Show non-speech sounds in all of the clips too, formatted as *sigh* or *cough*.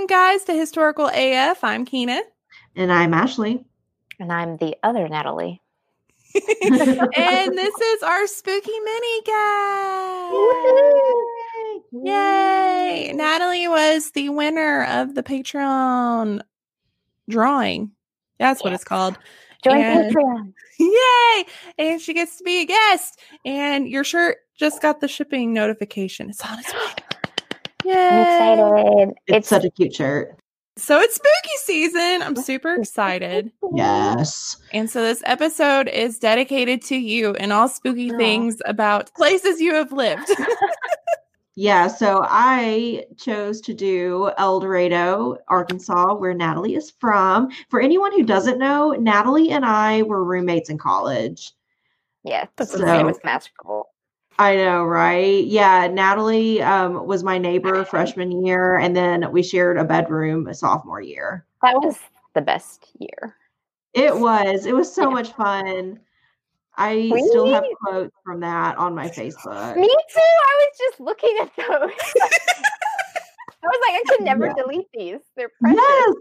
Welcome, guys, to Historical AF. I'm Keena. And I'm Ashley. And I'm the other Natalie. *laughs* *laughs* and this is our spooky mini guy. Yay! Yay! Natalie was the winner of the Patreon drawing. That's what it's called. Join and, Patreon. *laughs* Yay! And she gets to be a guest. And your shirt just got the shipping notification. It's on its way. Yay! I'm excited. It's, it's such a cute shirt. So it's spooky season. I'm super excited. Yes. And so this episode is dedicated to you and all spooky oh. things about places you have lived. *laughs* yeah, so I chose to do El Dorado, Arkansas, where Natalie is from. For anyone who doesn't know, Natalie and I were roommates in college. Yeah, that's so, famous magical. I know, right? Yeah, Natalie um, was my neighbor freshman year, and then we shared a bedroom sophomore year. That was the best year. It was. It was so yeah. much fun. I really? still have quotes from that on my *laughs* Facebook. Me too. I was just looking at those. *laughs* I was like, I could never yeah. delete these. They're precious. Yes.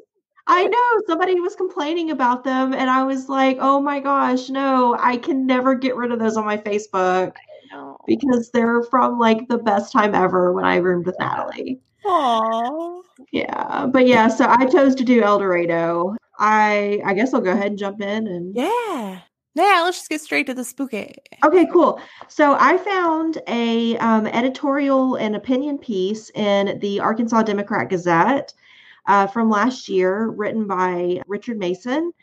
I know somebody was complaining about them, and I was like, "Oh my gosh, no! I can never get rid of those on my Facebook." Because they're from like the best time ever when I roomed with Natalie. Aww. Yeah, but yeah, so I chose to do El Dorado. I I guess I'll go ahead and jump in and yeah. Yeah, let's just get straight to the spooky. Okay, cool. So I found a um, editorial and opinion piece in the Arkansas Democrat Gazette uh, from last year, written by Richard Mason,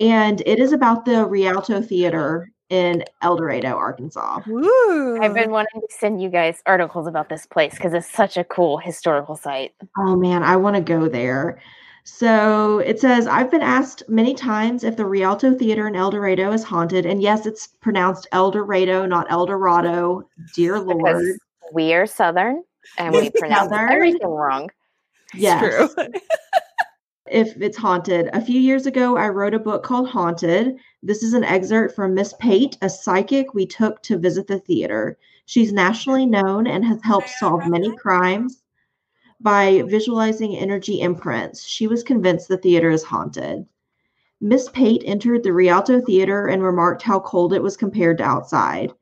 and it is about the Rialto Theater in El Dorado, Arkansas. Ooh. I've been wanting to send you guys articles about this place because it's such a cool historical site. Oh man, I want to go there. So it says, I've been asked many times if the Rialto Theater in El Dorado is haunted. And yes, it's pronounced El Dorado, not El Dorado. Dear Lord. Because we are Southern and we *laughs* pronounce everything wrong. Yes. *laughs* if it's haunted. A few years ago, I wrote a book called Haunted. This is an excerpt from Miss Pate, a psychic we took to visit the theater. She's nationally known and has helped solve many crimes by visualizing energy imprints. She was convinced the theater is haunted. Miss Pate entered the Rialto Theater and remarked how cold it was compared to outside.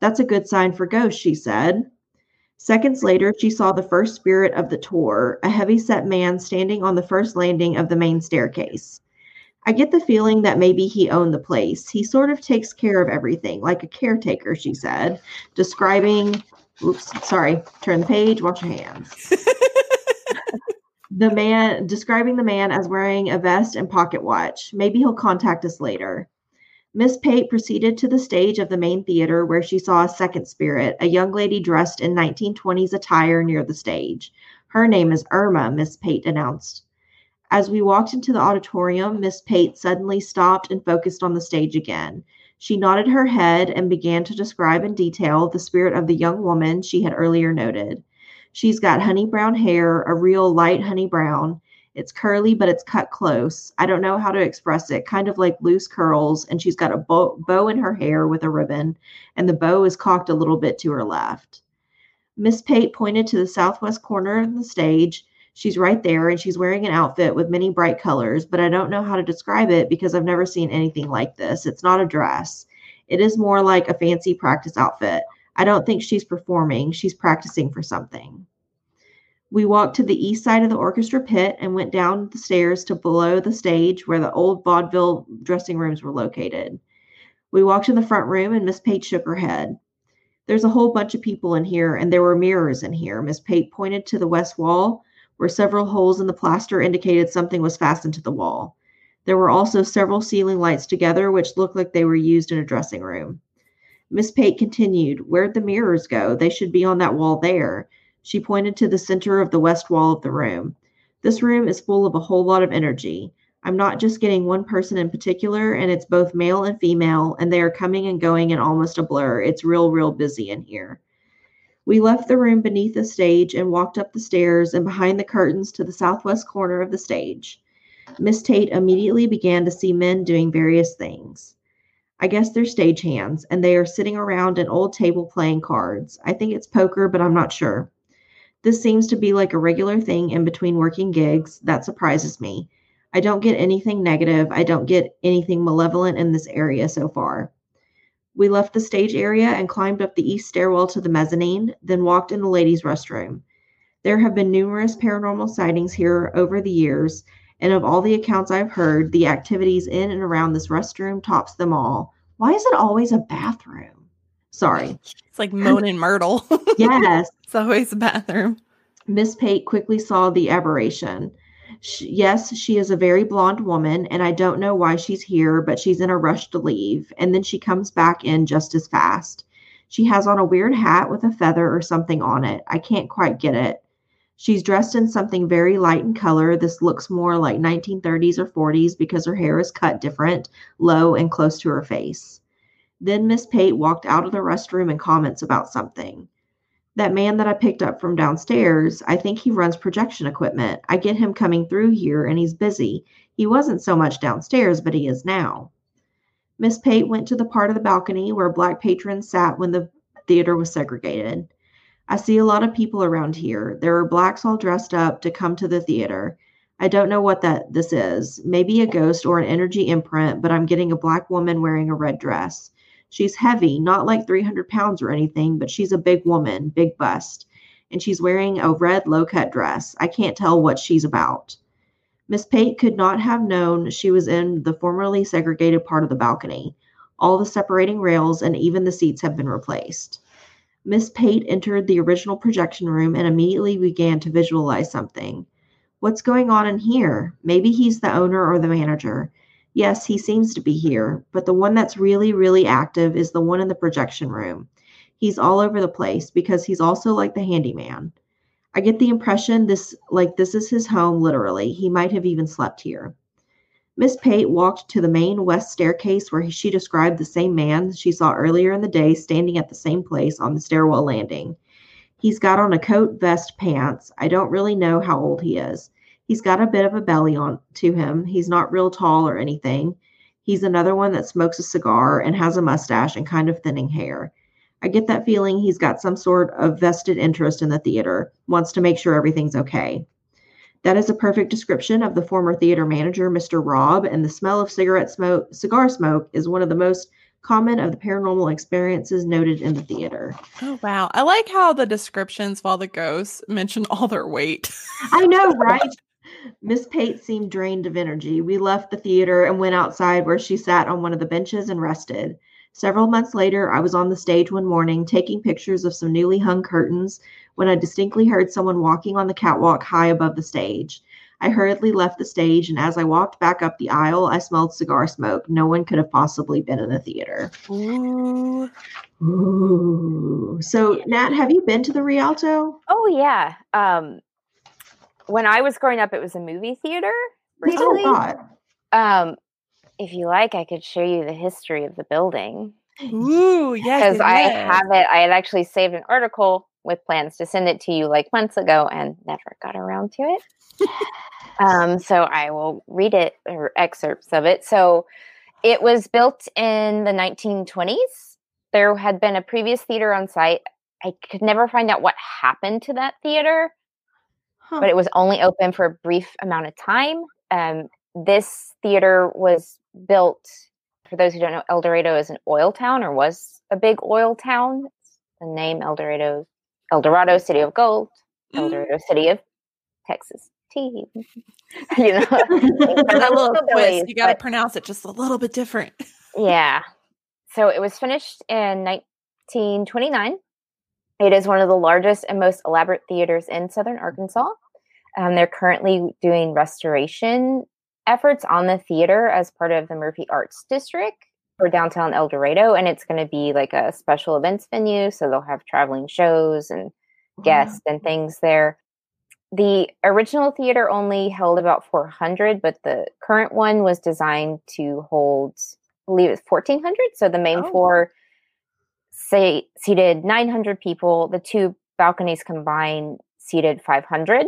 That's a good sign for ghosts, she said. Seconds later, she saw the first spirit of the tour, a heavy set man standing on the first landing of the main staircase. I get the feeling that maybe he owned the place. He sort of takes care of everything, like a caretaker, she said, describing. Oops, sorry, turn the page, wash your hands. *laughs* the man, describing the man as wearing a vest and pocket watch. Maybe he'll contact us later. Miss Pate proceeded to the stage of the main theater where she saw a second spirit, a young lady dressed in 1920s attire near the stage. Her name is Irma, Miss Pate announced. As we walked into the auditorium, Miss Pate suddenly stopped and focused on the stage again. She nodded her head and began to describe in detail the spirit of the young woman she had earlier noted. She's got honey brown hair, a real light honey brown. It's curly, but it's cut close. I don't know how to express it, kind of like loose curls. And she's got a bow, bow in her hair with a ribbon, and the bow is cocked a little bit to her left. Miss Pate pointed to the southwest corner of the stage. She's right there, and she's wearing an outfit with many bright colors, but I don't know how to describe it because I've never seen anything like this. It's not a dress, it is more like a fancy practice outfit. I don't think she's performing, she's practicing for something. We walked to the east side of the orchestra pit and went down the stairs to below the stage where the old vaudeville dressing rooms were located. We walked in the front room and Miss Pate shook her head. There's a whole bunch of people in here, and there were mirrors in here. Miss Pate pointed to the west wall, where several holes in the plaster indicated something was fastened to the wall. There were also several ceiling lights together, which looked like they were used in a dressing room. Miss Pate continued, Where'd the mirrors go? They should be on that wall there. She pointed to the center of the west wall of the room. This room is full of a whole lot of energy. I'm not just getting one person in particular, and it's both male and female, and they are coming and going in almost a blur. It's real, real busy in here. We left the room beneath the stage and walked up the stairs and behind the curtains to the southwest corner of the stage. Miss Pate immediately began to see men doing various things. I guess they're stagehands, and they are sitting around an old table playing cards. I think it's poker, but I'm not sure. This seems to be like a regular thing in between working gigs. That surprises me. I don't get anything negative. I don't get anything malevolent in this area so far. We left the stage area and climbed up the east stairwell to the mezzanine, then walked in the ladies' restroom. There have been numerous paranormal sightings here over the years, and of all the accounts I've heard, the activities in and around this restroom tops them all. Why is it always a bathroom? Sorry. It's like Moaning Myrtle. *laughs* Yes. it's always a bathroom. Miss Pate quickly saw the aberration. Sh yes, she is a very blonde woman, and I don't know why she's here, but she's in a rush to leave. And then she comes back in just as fast. She has on a weird hat with a feather or something on it. I can't quite get it. She's dressed in something very light in color. This looks more like 1930s or 40s because her hair is cut different, low, and close to her face. Then Miss Pate walked out of the restroom and comments about something. That man that I picked up from downstairs, I think he runs projection equipment. I get him coming through here and he's busy. He wasn't so much downstairs, but he is now. Miss Pate went to the part of the balcony where black patrons sat when the theater was segregated. I see a lot of people around here. There are blacks all dressed up to come to the theater. I don't know what that this is. Maybe a ghost or an energy imprint, but I'm getting a black woman wearing a red dress. She's heavy, not like 300 pounds or anything, but she's a big woman, big bust. And she's wearing a red low cut dress. I can't tell what she's about. Miss Pate could not have known she was in the formerly segregated part of the balcony. All the separating rails and even the seats have been replaced. Miss Pate entered the original projection room and immediately began to visualize something. What's going on in here? Maybe he's the owner or the manager. Yes, he seems to be here, but the one that's really, really active is the one in the projection room. He's all over the place because he's also like the handyman. I get the impression this like this is his home literally. He might have even slept here. Miss Pate walked to the main west staircase where she described the same man she saw earlier in the day standing at the same place on the stairwell landing. He's got on a coat, vest, pants. I don't really know how old he is. He's got a bit of a belly on to him. He's not real tall or anything. He's another one that smokes a cigar and has a mustache and kind of thinning hair. I get that feeling he's got some sort of vested interest in the theater, wants to make sure everything's okay. That is a perfect description of the former theater manager, Mr. Robb, and the smell of cigarette smoke, cigar smoke is one of the most common of the paranormal experiences noted in the theater. Oh wow. I like how the descriptions of all the ghosts mention all their weight. I know, right? *laughs* Miss Pate seemed drained of energy. We left the theater and went outside where she sat on one of the benches and rested. Several months later, I was on the stage one morning taking pictures of some newly hung curtains when I distinctly heard someone walking on the catwalk high above the stage. I hurriedly left the stage, and as I walked back up the aisle, I smelled cigar smoke. No one could have possibly been in the theater. Ooh. Ooh. So, Nat, have you been to the Rialto? Oh yeah. Um, when I was growing up, it was a movie theater. That's what I Really? Um, if you like, I could show you the history of the building Ooh, yes. because I yes. have it. I had actually saved an article with plans to send it to you like months ago and never got around to it. um, so I will read it or excerpts of it. So it was built in the 1920s. There had been a previous theater on site. I could never find out what happened to that theater. Huh. but it was only open for a brief amount of time. Um, this theater was built, for those who don't know, El Dorado is an oil town or was a big oil town. The name El Dorado, El Dorado, City of Gold, El Mm. Dorado, City of Texas tea. *laughs* *laughs* you know, that little twist. You got to pronounce it just a little bit different. yeah. So it was finished in 1929. It is one of the largest and most elaborate theaters in southern Arkansas. Um, they're currently doing restoration efforts on the theater as part of the Murphy Arts District for downtown El Dorado. And it's going to be like a special events venue. So they'll have traveling shows and guests and things there. The original theater only held about 400, but the current one was designed to hold, I believe it's 1400. So the main Oh. floor say, seated 900 people. The two balconies combined seated 500.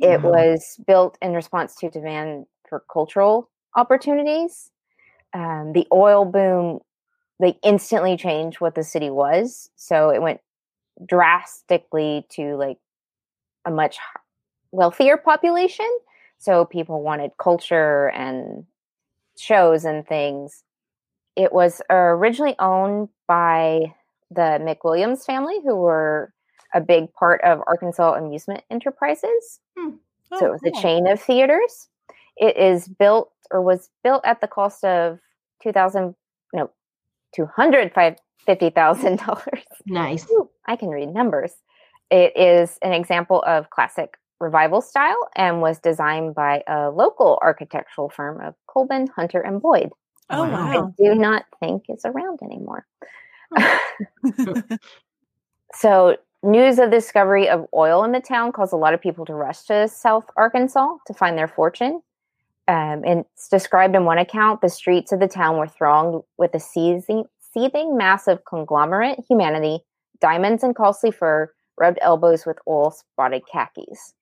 It Wow. was built in response to demand for cultural opportunities. Um, the oil boom, they instantly changed what the city was. So it went drastically to like a much wealthier population. So people wanted culture and shows and things. It was originally owned by the McWilliams family, who were a big part of Arkansas Amusement Enterprises. Hmm. Oh, so it was cool. a chain of theaters. It is built or was built at the cost of two thousand no two hundred fifty thousand dollars. Nice. Ooh, I can read numbers. It is an example of classic revival style and was designed by a local architectural firm of Colbin, Hunter, and Boyd. Oh, wow. I do not think it's around anymore. *laughs* *laughs* so, news of the discovery of oil in the town caused a lot of people to rush to South Arkansas to find their fortune. Um, and it's described in one account the streets of the town were thronged with a seething, seething mass of conglomerate humanity, diamonds and costly fur, rubbed elbows with oil spotted khakis.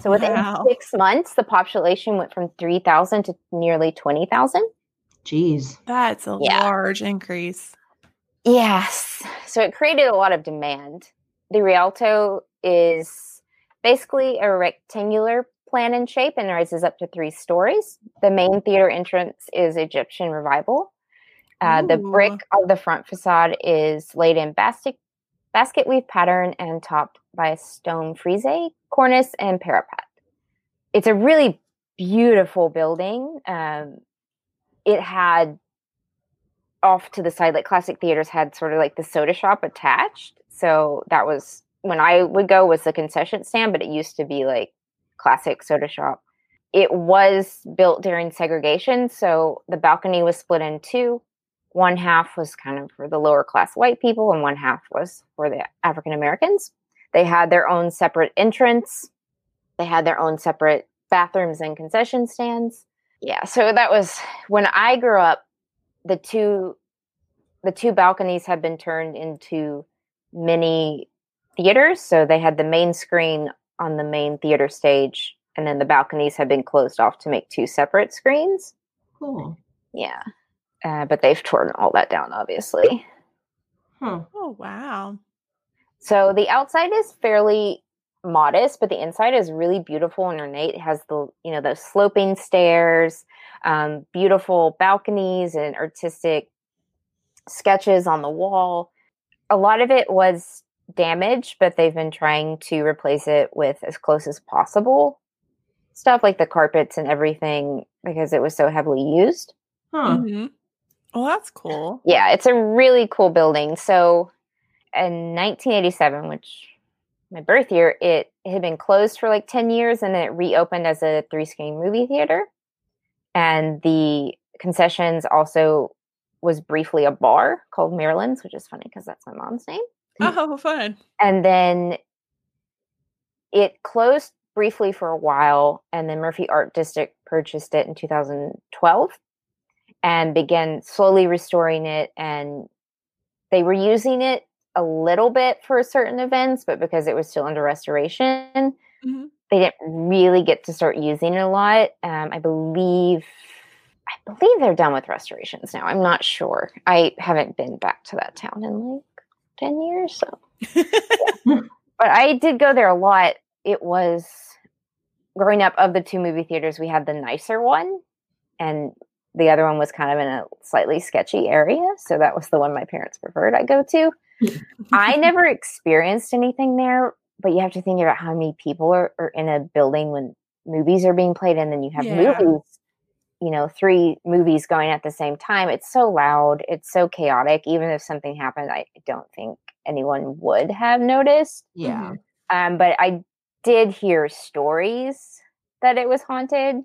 So within wow. six months, the population went from 3,000 to nearly 20,000. Jeez. That's a yeah. large increase. Yes. So it created a lot of demand. The Rialto is basically a rectangular plan in shape and rises up to three stories. The main theater entrance is Egyptian Revival. Uh, the brick of the front facade is laid in basket, basket weave pattern and topped by a stone frieze, cornice, and parapet. It's a really beautiful building. Um, it had off to the side, like classic theaters had sort of like the soda shop attached. So that was when I would go was the concession stand, but it used to be like classic soda shop. It was built during segregation, so the balcony was split in two. One half was kind of for the lower class white people, and one half was for the African Americans. They had their own separate entrance. They had their own separate bathrooms and concession stands. Yeah, so that was when I grew up. The two, the two balconies had been turned into mini theaters. So they had the main screen on the main theater stage, and then the balconies had been closed off to make two separate screens. Cool. Yeah, uh, but they've torn all that down, obviously. Huh. Oh wow! So the outside is fairly modest, but the inside is really beautiful and ornate. It has the you know the sloping stairs, um, beautiful balconies, and artistic sketches on the wall. A lot of it was damaged, but they've been trying to replace it with as close as possible stuff like the carpets and everything because it was so heavily used. Huh. Mm-hmm. Well, that's cool. Yeah, it's a really cool building. So in 1987, which my birth year, it, it had been closed for like 10 years and then it reopened as a three screen movie theater. And the concessions also was briefly a bar called Maryland's, which is funny because that's my mom's name. Oh, fun. And then it closed briefly for a while, and then Murphy Art District purchased it in 2012 and began slowly restoring it. And they were using it a little bit for certain events, but because it was still under restoration, mm-hmm. they didn't really get to start using it a lot. Um, I believe, I believe they're done with restorations now. I'm not sure. I haven't been back to that town in like ten years, so. *laughs* but I did go there a lot. It was growing up of the two movie theaters, we had the nicer one, and the other one was kind of in a slightly sketchy area. So that was the one my parents preferred I go to. I never experienced anything there, but you have to think about how many people are, are in a building when movies are being played, and then you have yeah. movies, you know, three movies going at the same time. It's so loud, it's so chaotic. Even if something happened, I don't think anyone would have noticed. Yeah. Um, but I did hear stories that it was haunted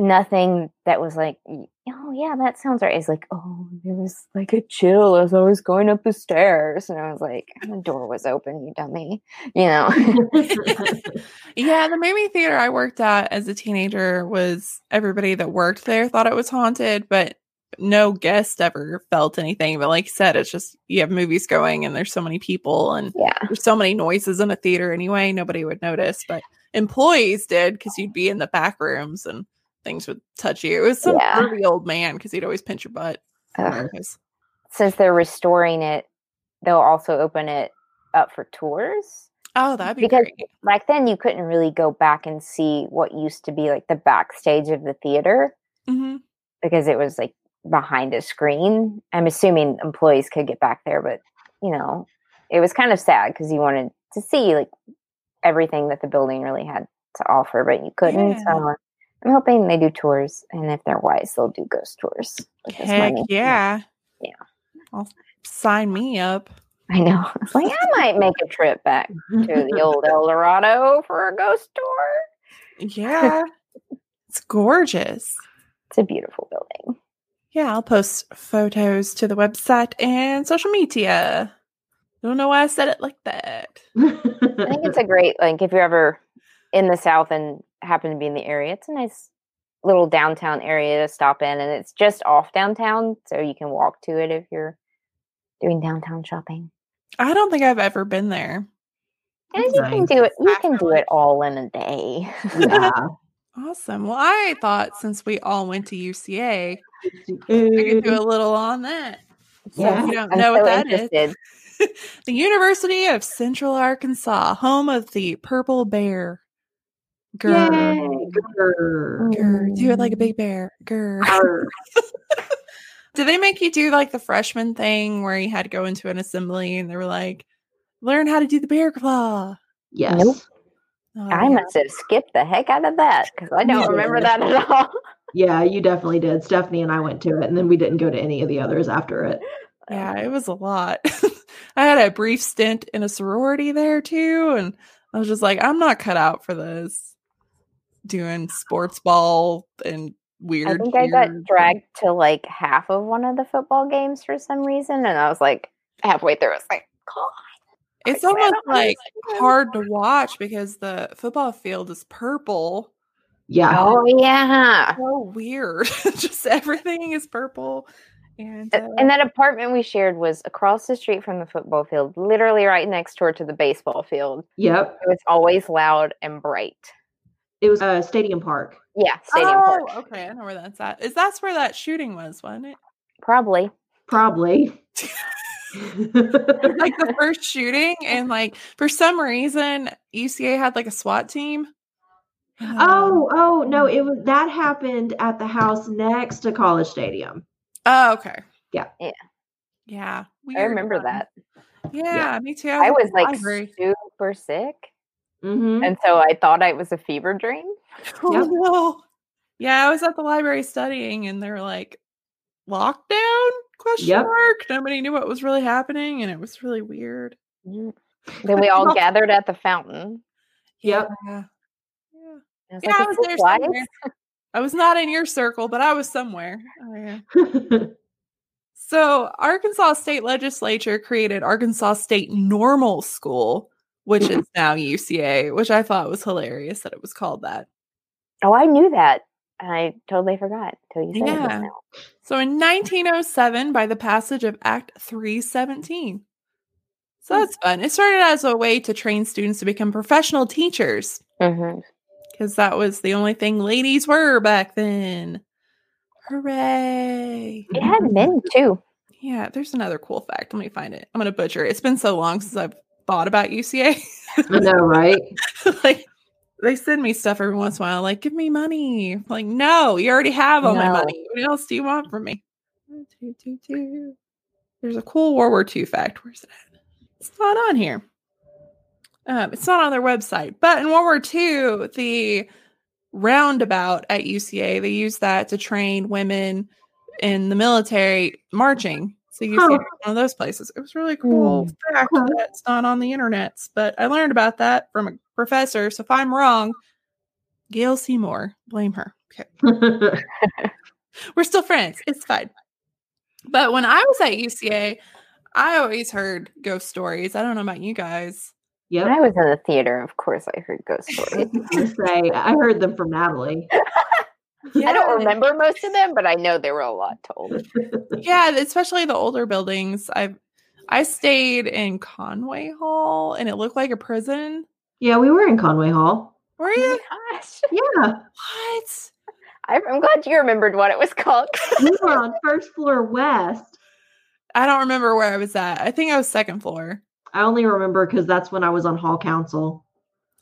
nothing that was like, oh yeah, that sounds right. It's like, oh, it was like a chill as I was going up the stairs, and I was like, the door was open, you dummy, you know. *laughs* yeah, the movie theater I worked at as a teenager was everybody that worked there thought it was haunted, but no guest ever felt anything. But like you said, it's just you have movies going and there's so many people and yeah. there's so many noises in a theater anyway, nobody would notice. But employees did because you'd be in the back rooms and things would touch you. It was some yeah. old man because he'd always pinch your butt. Since they're restoring it, they'll also open it up for tours. Oh, that'd be Because- great. Back then, you couldn't really go back and see what used to be like the backstage of the theater hmm because it was like behind a screen. I'm assuming employees could get back there, but you know, it was kind of sad because you wanted to see like everything that the building really had to offer, but you couldn't. Yeah. So I'm hoping they do tours, and if they're wise, they'll do ghost tours with this Heck money. yeah. Yeah. I'll sign me up. I know. *laughs* It's like I might make a trip back to the *laughs* old El Dorado for a ghost tour. Yeah. it's gorgeous. It's a beautiful building. Yeah, I'll post photos to the website and social media. Don't know why I said it like that. I think it's a great like if you're ever in the South and happen to be in the area, it's a nice little downtown area to stop in, and it's just off downtown, so you can walk to it if you're doing downtown shopping. I don't think I've ever been there. And you can do it. You can do it all in a day. *laughs* yeah. Awesome. Well, I thought since we all went to UCA, we could do a little on that. So Yeah. if you don't I'm know so what that is, interested. *laughs* the University of Central Arkansas, home of the Purple Bear. Grr. Yay. Grr. Grr. Do it like a oh. big bear. Grr. Grr. *laughs* Did they make you do like the freshman thing where you had to go into an assembly and they were like, learn how to do the bear claw? Yes. Nope. Oh, I yeah. must have skipped the heck out of that because I don't Yeah. remember that at all. Yeah, you definitely did. Stephanie and I went to it, and then we didn't go to any of the others after it. Yeah, it was a lot. *laughs* I had a brief stint in a sorority there too, and I was just like, I'm not cut out for this. Doing sports ball and weird. I think I got dragged to like half of one of the football games for some reason, and I was like halfway through, I was like, God. It's I almost don't like hard to watch because the football field is purple. Yeah. Oh yeah. So weird. *laughs* just everything is purple. And, uh, And that apartment we shared was across the street from the football field, literally right next door to the baseball field. Yep. It was always loud and bright. It was uh, Stadium Park. Yeah, Stadium oh, Park. okay. I know where that's at. Is that's where that shooting was, wasn't it? Probably. Probably. *laughs* *laughs* like the first shooting and like for some reason UCA had like a SWAT team. Um, oh, oh no! It was that happened at the house next to College Stadium. oh, okay. Yeah. Yeah. Yeah. I remember that. Yeah, me too. I at was like library. super sick. Hmm And so I thought I was a fever dream. Oh, Yep. *laughs* no. Yeah, I was at the library studying and they were like lockdown question Yep. mark. Nobody knew what was really happening and it was really weird. *laughs* Then we all gathered at the fountain. Yep. Yeah. I was Yeah, like, I was there live?" somewhere. I was not in your circle, but I was somewhere. Oh, yeah. *laughs* So, Arkansas State Legislature created Arkansas State Normal School, which is now UCA, which I thought was hilarious that it was called that. Oh, I knew that. I totally forgot till you said it. Yeah. just now. So, in 1907, by the passage of Act 317. So, hmm. that's fun. It started as a way to train students to become professional teachers mm-hmm. because that was the only thing ladies were back then. Hooray! It had men too. Yeah, there's another cool fact. Let me find it. I'm gonna butcher it. It's been so long since I've thought about UCA. I know, right? *laughs* like they send me stuff every once in a while, like, give me money. I'm like, no, you already have all my money. What else do you want from me? There's a cool World War II fact. Where's it at? It's not on here. Um, it's not on their website. But in World War II, the roundabout at UCA, they used that to train women in the military marching. So UCA Huh. was one of those places. It was really cool hmm. fact Huh. that's not on the internets, but I learned about that from a professor. So if I'm wrong, Gail Seymour, blame her. Okay. *laughs* We're still friends. It's fine. But when I was at UCA, I always heard ghost stories. I don't know about you guys. yep. When I was in the theater, of course, I heard ghost stories. *laughs* was gonna say I heard them from Natalie. I don't remember most of them, but I know there were a lot told. Yeah, especially the older buildings. I I stayed in Conway Hall and it looked like a prison. Yeah, we were in Conway Hall. Were Oh you? my gosh. Yeah, What? I- I'm glad you remembered what it was called. we were on first floor west. I don't remember where I was at. I think I was second floor. I only remember because that's when I was on hall council.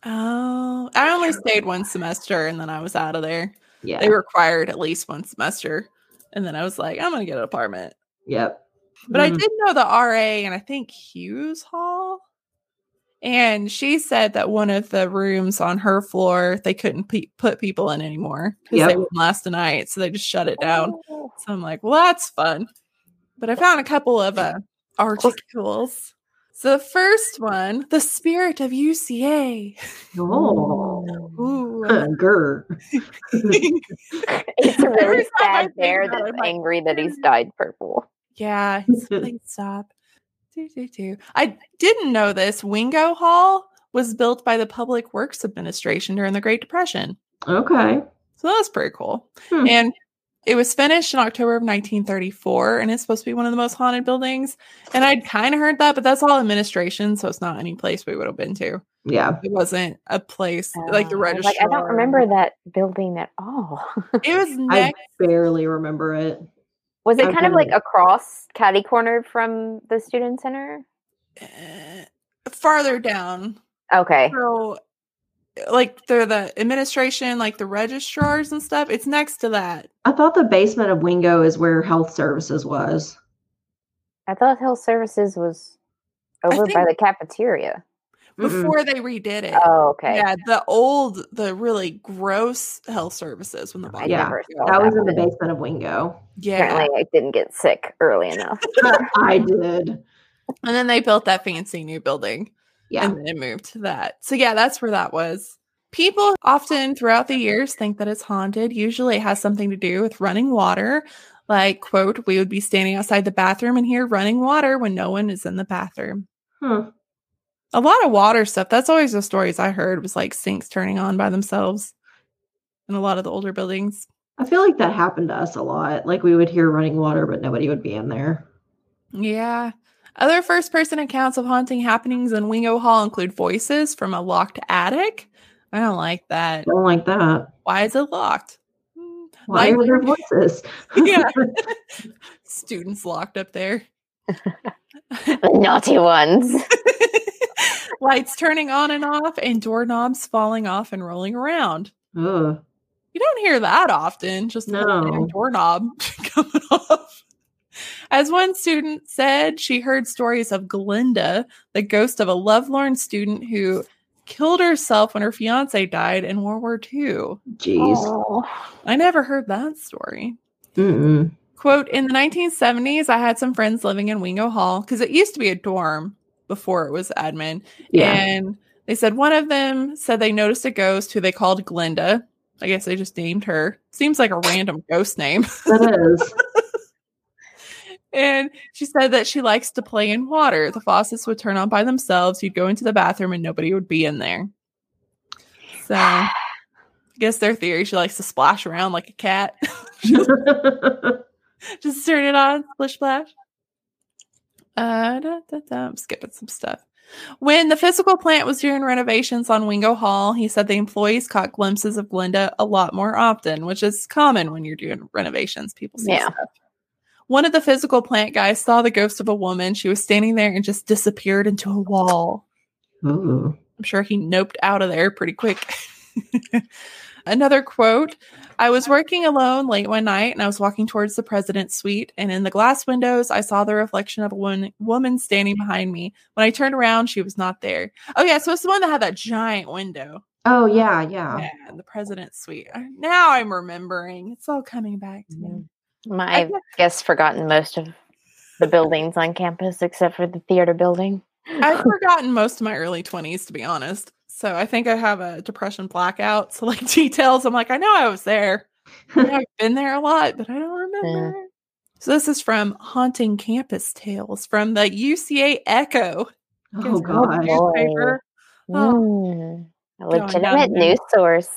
Oh, I only stayed one semester and then I was out of there. Yeah. They required at least one semester. And then I was like, I'm going to get an apartment. Yep. But I Mhm. did know the RA and I think Hughes Hall. And she said that one of the rooms on her floor, they couldn't pe- put people in anymore because they wouldn't last a night. So they just shut it down. Oh. So I'm like, well, that's fun. But I found a couple of uh, articles. So the first one, the spirit of UCA. Oh. Ooh. Grr. *laughs* It's a really *laughs* sad think bear that's I'm like, angry that he's dyed purple. Yeah, he's- *laughs* please stop. Do, do, do. I didn't know this. Wingo Hall was built by the Public Works Administration during the Great Depression. Okay. So that was pretty cool. Hmm. And it was finished in October of 1934, and it's supposed to be one of the most haunted buildings. And I'd kind of heard that, but that's all administration, so it's not any place we would have been to. Yeah. It wasn't a place like the Uh, I registrar. Like, I don't remember that building at all. It was *laughs* I barely remember it. Was it I kind of like don't- across caddy corner from the student center? uh, farther down. Okay. So, like the the administration, like the registrars and stuff, it's next to that. I thought the basement of Wingo is where health services was. I thought health services was I over by the cafeteria. Mm-mm. Before they redid it. Oh, okay. Yeah, the old, the really gross health services when the I body Yeah, never saw That was in the basement of Wingo. Yeah. Apparently, I didn't get sick early enough. *laughs* I did. And then they built that fancy new building. Yeah. And then it moved to that. So yeah, that's where that was. People often throughout the years think that it's haunted. Usually it has something to do with running water. Like, quote, we would be standing outside the bathroom and hear running water when no one is in the bathroom. Hmm. A lot of water stuff. That's always the stories I heard was like sinks turning on by themselves in a lot of the older buildings. I feel like that happened to us a lot. Like we would hear running water, but nobody would be in there. Yeah. Other first person accounts of haunting happenings in Wingo Hall include voices from a locked attic. I don't like that. Don't like that. Why is it locked? Why Like- are there voices? *laughs* yeah. *laughs* Students locked up there. the *laughs* naughty ones. Lights turning on and off, and doorknobs falling off and rolling around. Ugh. You don't hear that often, just a No. doorknob *laughs* coming off. As one student said, she heard stories of Glinda, the ghost of a lovelorn student who killed herself when her fiance died in World War II. Jeez. Oh. I never heard that story. Mm-mm. Quote In the 1970s, I had some friends living in Wingo Hall because it used to be a dorm before it was admin. Yeah. And they said one of them said they noticed a ghost who they called Glinda. I guess they just named her. Seems like a random ghost name. *laughs* that is. And she said that she likes to play in water. The faucets would turn on by themselves. You'd go into the bathroom and nobody would be in there. So I guess their theory she likes to splash around like a cat. *laughs* *laughs* Just turn it on, splish splash. Uh, da, da, da. I'm skipping some stuff. When the physical plant was doing renovations on Wingo Hall, he said the employees caught glimpses of Glinda a lot more often, which is common when you're doing renovations. People see Yeah. stuff. One of the physical plant guys saw the ghost of a woman. She was standing there and just disappeared into a wall. Ooh. I'm sure he noped out of there pretty quick. *laughs* Another quote I was working alone late one night and I was walking towards the president's suite. And in the glass windows, I saw the reflection of a one, woman standing behind me. When I turned around, she was not there. Oh, yeah. So it's the one that had that giant window. Oh yeah, yeah. Yeah, the president's suite. Now I'm remembering. It's all coming back to me. Mm-hmm. My, I I guess forgotten most of the buildings on campus except for the theater building. I've *laughs* forgotten most of my early 20s, to be honest. So I think I have a depression blackout. So, like *laughs* details, I'm like, I know I was there. I know I've been there a lot, but I don't *laughs* remember. So, this is from Haunting Campus Tales from the UCA Echo. Oh god. newspaper. Oh. Mm, a legitimate news source.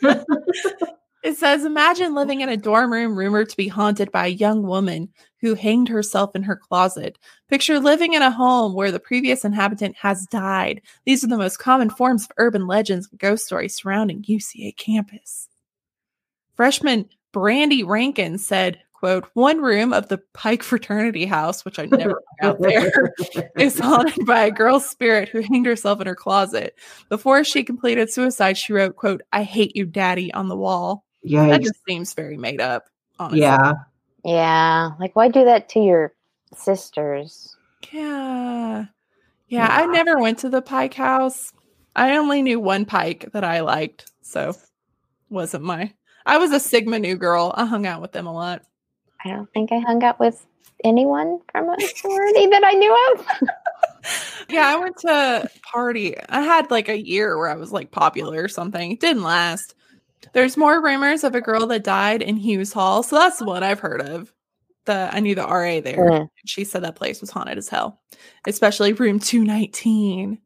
*laughs* It says, Imagine living in a dorm room rumored to be haunted by a young woman who hanged herself in her closet. Picture living in a home where the previous inhabitant has died. These are the most common forms of urban legends and ghost stories surrounding UCA campus. Freshman Brandy Rankin said, quote, one room of the Pike fraternity house, which I never *laughs* went out there, is haunted by a girl's spirit who hanged herself in her closet. Before she completed suicide, she wrote, quote, I hate you, daddy, on the wall. Yeah. That just seems very made up, honestly. Yeah. Yeah. Like, why do that to your sisters? Yeah. Yeah. I never went to the Pike house. I only knew one Pike that I liked. So wasn't my I was a Sigma Nu girl. I hung out with them a lot. I don't think I hung out with anyone from a sorority that I knew of. *laughs* Yeah, I went to party. I had like a year where I was like popular or something. It didn't last. There's more rumors of a girl that died in Hughes Hall. So that's the one I've heard of. The I knew the RA there. Mm. She said that place was haunted as hell. Especially room 219.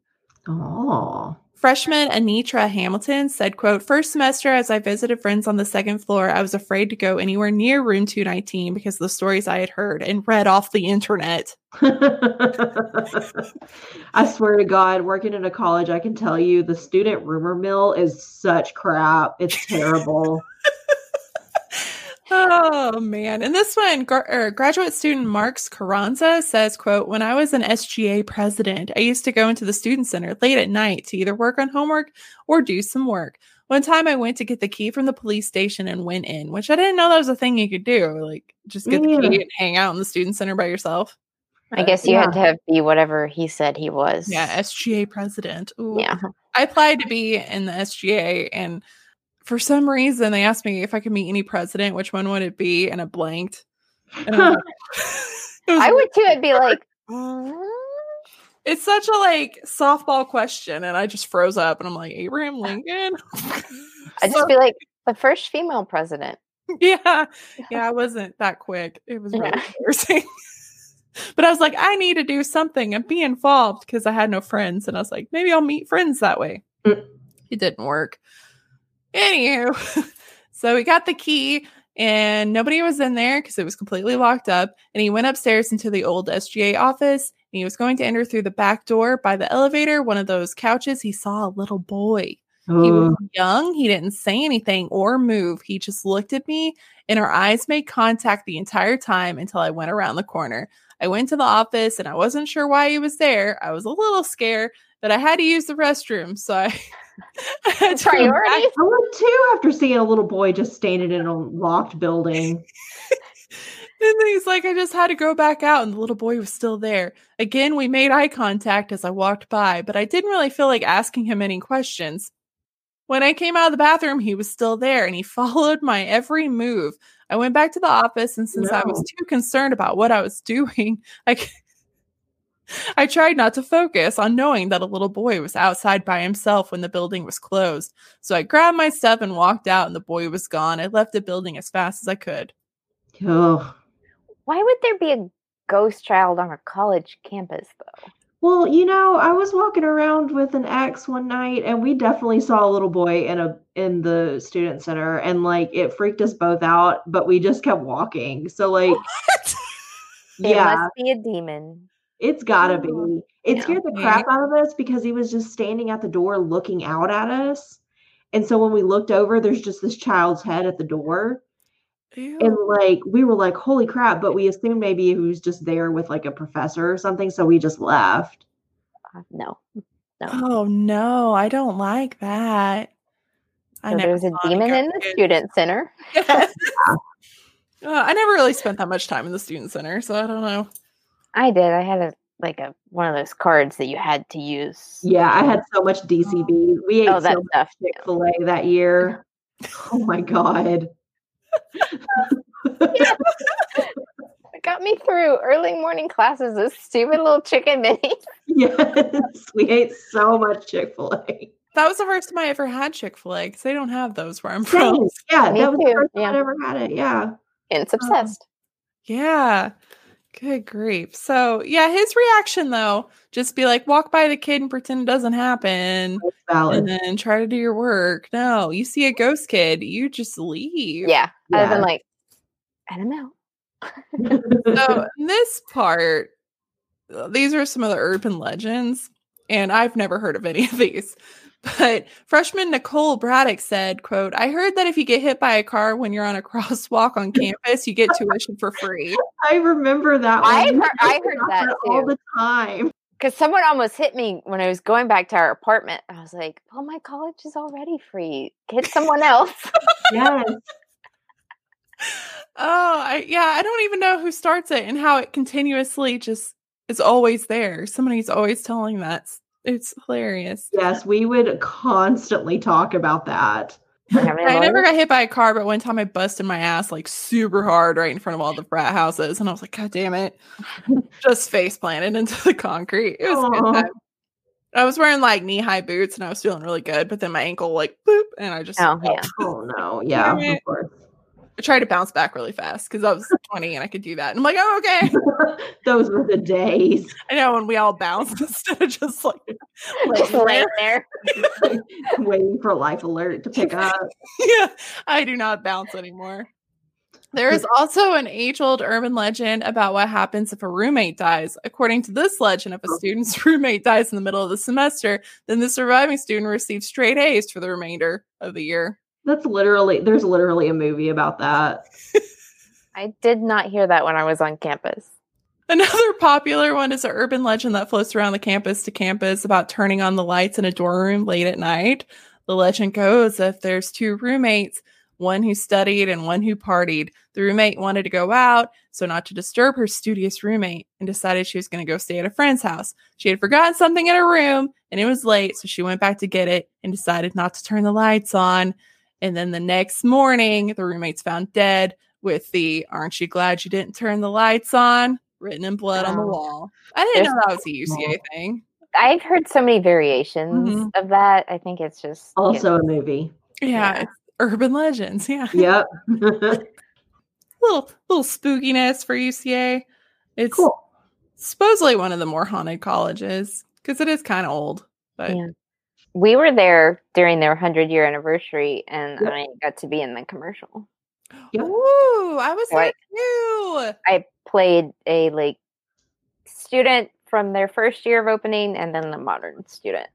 Oh. Freshman Anitra Hamilton said, quote, First semester, as I visited friends on the second floor, I was afraid to go anywhere near room 219 because of the stories I had heard and read off the internet. *laughs* I swear to God, working in a college, I can tell you the student rumor mill is such crap. It's terrible. *laughs* Oh man. And this one, gra- er, graduate student Marks Carranza says, quote, when I was an SGA president, I used to go into the student center late at night to either work on homework or do some work. One time I went to get the key from the police station and went in, which I didn't know that was a thing you could do. Like just get the key and hang out in the student center by yourself. I guess you had to have, be whatever he said he was. Yeah, SGA president. Ooh. Yeah. I applied to be in the SGA and for some reason they asked me if I could meet any president, which one would it be? And I blanked. And I like- *laughs* *laughs* It I would too. I'd be like. *laughs* It's such a like softball question, and I just froze up, and I'm like Abraham Lincoln. I'd So- just be like, the first female president. yeah, yeah, I wasn't that quick. It was really Yeah. embarrassing. but I was like, I need to do something and be involved because I had no friends, and I was like, maybe I'll meet friends that way. Mm. It didn't work. Anywho, *laughs* so we got the key. And nobody was in there because it was completely locked up. And he went upstairs into the old SGA office. And he was going to enter through the back door by the elevator, one of those couches. He saw a little boy. He was young. He didn't say anything or move. He just looked at me, and our eyes made contact the entire time until I went around the corner. I went to the office, and I wasn't sure why he was there. I was a little scared, but I had to use the restroom, so I, *laughs* I had to Priorities? I would too after seeing a little boy just standing in a locked building. And *laughs* then he's like, I just had to go back out, and the little boy was still there. Again, we made eye contact as I walked by, but I didn't really feel like asking him any questions. When I came out of the bathroom, he was still there and he *laughs* followed my every move. I went back to the office, and since I was too concerned about what I was doing, I, c- I tried not to focus on knowing that a little boy was outside by himself when the building was closed. So I grabbed my stuff and walked out, and the boy was gone. I left the building as fast as I could. Oh. Why would there be a ghost child on a college campus, though? Well, you know, I was walking around with an ex one night and we definitely saw a little boy in a in the student center and like it freaked us both out, but we just kept walking. So like It *laughs* yeah, must be a demon. It's gotta be. Oh, It yeah. scared the crap out of us because he was just standing at the door looking out at us. And so when we looked over, there's just this child's head at the door. Ew. And like we were like, holy crap, but we assumed maybe he was just there with like a professor or something, so we just left. Uh, no. No. Oh no, I don't like that. I So never there's a demon in the student center. *laughs* Uh, I never really spent that much time in the student center, so I don't know. I did. I had a like a one of those cards that you had to use. Yeah, I um, had so much DCB. *gasps* We oh, ate Oh, that so stuff. Chick Fil A that year. *laughs* Oh my god. *laughs* It got me through early morning classes. This stupid little chicken minis. *laughs* yes, we ate so much Chick Fil A. That was the first time I ever had Chick Fil A because they don't have those where I'm from. Yeah, Me that was too, the first time yeah. I'd ever had it. Yeah. And it's um, obsessed. Yeah. Good grief. So yeah, his reaction though, just be like, walk by the kid and pretend it doesn't happen, and then try to do your work. No, you see a ghost kid, you just leave. yeah. I'd have Yeah. been like, I don't know. so *laughs* in this part, these are some of the urban legends, and I've never heard of any of these. But freshman Nicole Braddock said, quote, I heard that if you get hit by a car when you're on a *laughs* crosswalk on campus, you get tuition for free. I remember that I one. heard- I heard about that all the time. Because someone almost hit me when I was going back to our apartment. I was like, "Well, my college is already free. Get someone else." *laughs* Yes. Oh, I, yeah, I don't even know who starts it and how it continuously just is always there. Somebody's always telling that. It's, it's hilarious. Yes, we would constantly talk about that. I have any I never got hit by a car, but one time I busted my ass like super hard right in front of all the frat houses, and I was like, "God damn it!" *laughs* Just face planted into the concrete. It was a good time. I was wearing like knee high boots, and I was feeling really good, but then my ankle like boop, and I just Oh, yeah. Oh no, *laughs* yeah, I tried to bounce back really fast because I was 20 and I could do that. And I'm like, oh, okay. *laughs* Those were the days. I know when we all bounced *laughs* instead of just like, Just laying there. *laughs* Waiting for life alert to pick up. yeah, I do not bounce anymore. There is also an age old urban legend about what happens if a roommate dies. According to this legend, if a oh. student's roommate dies in the middle of the semester, then the surviving student receives straight A's for the remainder of the year. That's literally there's literally a movie about that. *laughs* I did not hear that when I was on campus. Another popular one is an urban legend that floats around the campus to campus about turning on the lights in a dorm room late at night. The legend goes if there's two roommates, one who studied and one who partied, the roommate wanted to go out, so not to disturb her studious roommate, and decided she was going to go stay at a friend's house. She had forgotten something in her room and it was late, so she went back to get it and decided not to turn the lights on. And then the next morning, the roommate's found dead with the Aren't you glad you didn't turn the lights on? written in blood on the Oh. wall. I didn't There's- know that was a UCA *laughs* thing. I've heard so many variations Mhm. of that. I think it's just you Also know, a movie. Yeah, Yeah. it's urban legends. Yeah. Yep. *laughs* little little spookiness for UCA. It's cool. supposedly one of the more haunted colleges because it is kind of old. But Yeah. We were there during their 100 year anniversary and Yep. I got to be in the commercial. Yep. Ooh, I was there Right. too. I played a like student from their first year of opening and then the modern student.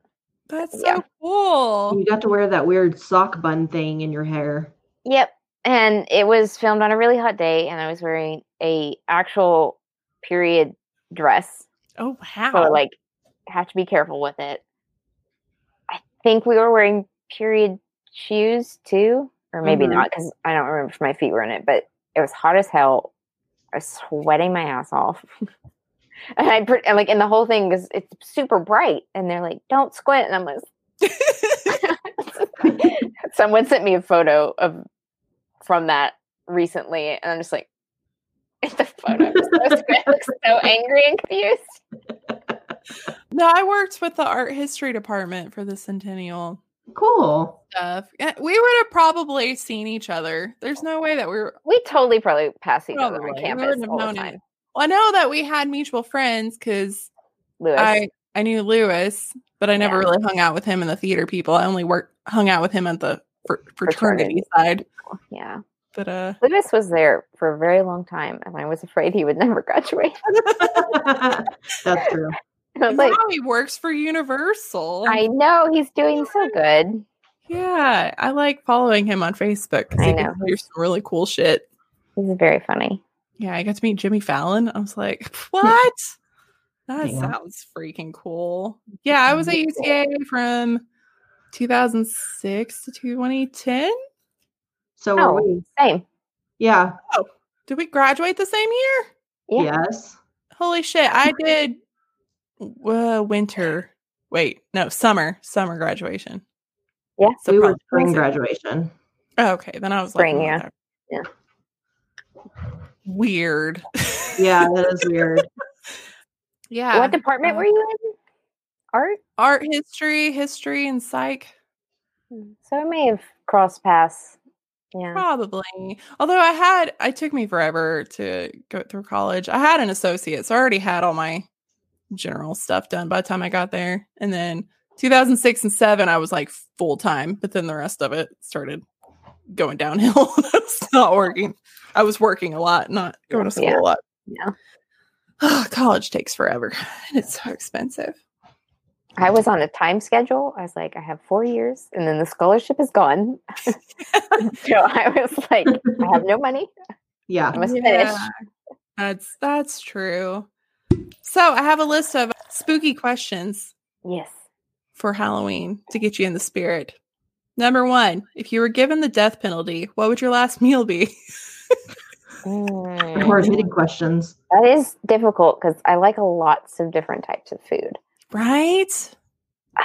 That's so Yeah. cool. You got to wear that weird sock bun thing in your hair. Yep. And it was filmed on a really hot day and I was wearing a actual period dress. Oh wow. So like have to be careful with it. I think we were wearing period shoes too, or maybe Mhm. not because I don't remember if my feet were in it. But it was hot as hell. I was sweating my ass off, *laughs* and I pre- and like in the whole thing because it's super bright, and they're like, "Don't squint," and I'm like, *laughs* someone sent me a photo of from that recently, and I'm just like. *laughs* The photo so squint, looks so angry and confused. No, I worked with the art history department for the centennial Cool. stuff. We would have probably seen each other. There's no way that we were We totally probably passed each other Probably. on We campus wouldn't have all the known time. it. Well, I know that we had mutual friends because I I knew Lewis, but I never Yeah. really hung out with him in the theater people. I only worked hung out with him at the fr- fraternity Fraternity. side. yeah. But uh, Lewis was there for a very long time, and I was afraid he would never *laughs* graduate. *laughs* That's true. *laughs* I like, now he works for Universal. I know he's doing so good. yeah, I like following him on Facebook. I he know. can do some really cool shit. He's very funny. Yeah, I got to meet Jimmy Fallon. I was like, *laughs* what? That Damn. sounds freaking cool. Yeah, I was at UCA from 2006 to 2010. So Oh. are we. Same. Yeah. Oh, did we graduate the same year? Yeah. Yes. Holy shit. I *laughs* did uh, winter. Wait, no, summer. Summer graduation. Yeah. So we were spring graduation. Oh, okay, then I was Spring, like, yeah. Yeah. Weird. Yeah, *laughs* that is weird. yeah. What department uh, were you in? Art. Art history, history, and psych. Hmm, So I may have crossed paths. Yeah. Probably. Although I had, it took me forever to go through college. I had an associate, so I already had all my general stuff done by the time I got there. And then 2006 and 7, I was like full time, but then the rest of it started going downhill. *laughs* I was not working. I was working a lot, not going to school Yeah. a lot. Yeah. Ah, college takes forever and it's so expensive. I was on a time schedule. I was like, I have four years, and then the scholarship is gone. *laughs* so I was like, I have no money. Yeah. I must finish. That's that's true. So I have a list of spooky questions Yes. for Halloween to get you in the spirit. Number one, if you were given the death penalty, what would your last *laughs* meal be? Mm, Hard hitting questions. that is difficult because I like lots of different types of food. right? *sighs*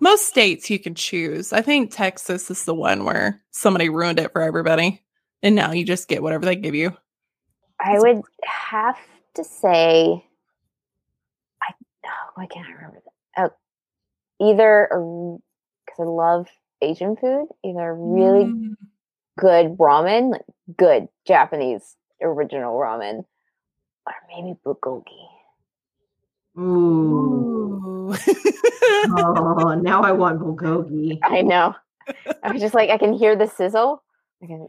Most states you can choose. I think Texas is the one where somebody ruined it for everybody. And now you just get whatever they give you. I would have to say, I oh, why can't I remember that? Oh, either because I love Asian food, either really Mm. good ramen, like good Japanese original ramen, or maybe bulgogi. Ooh. Ooh. Oh, now I want *laughs* bulgogi. I know. I was just like, I can hear the sizzle. I can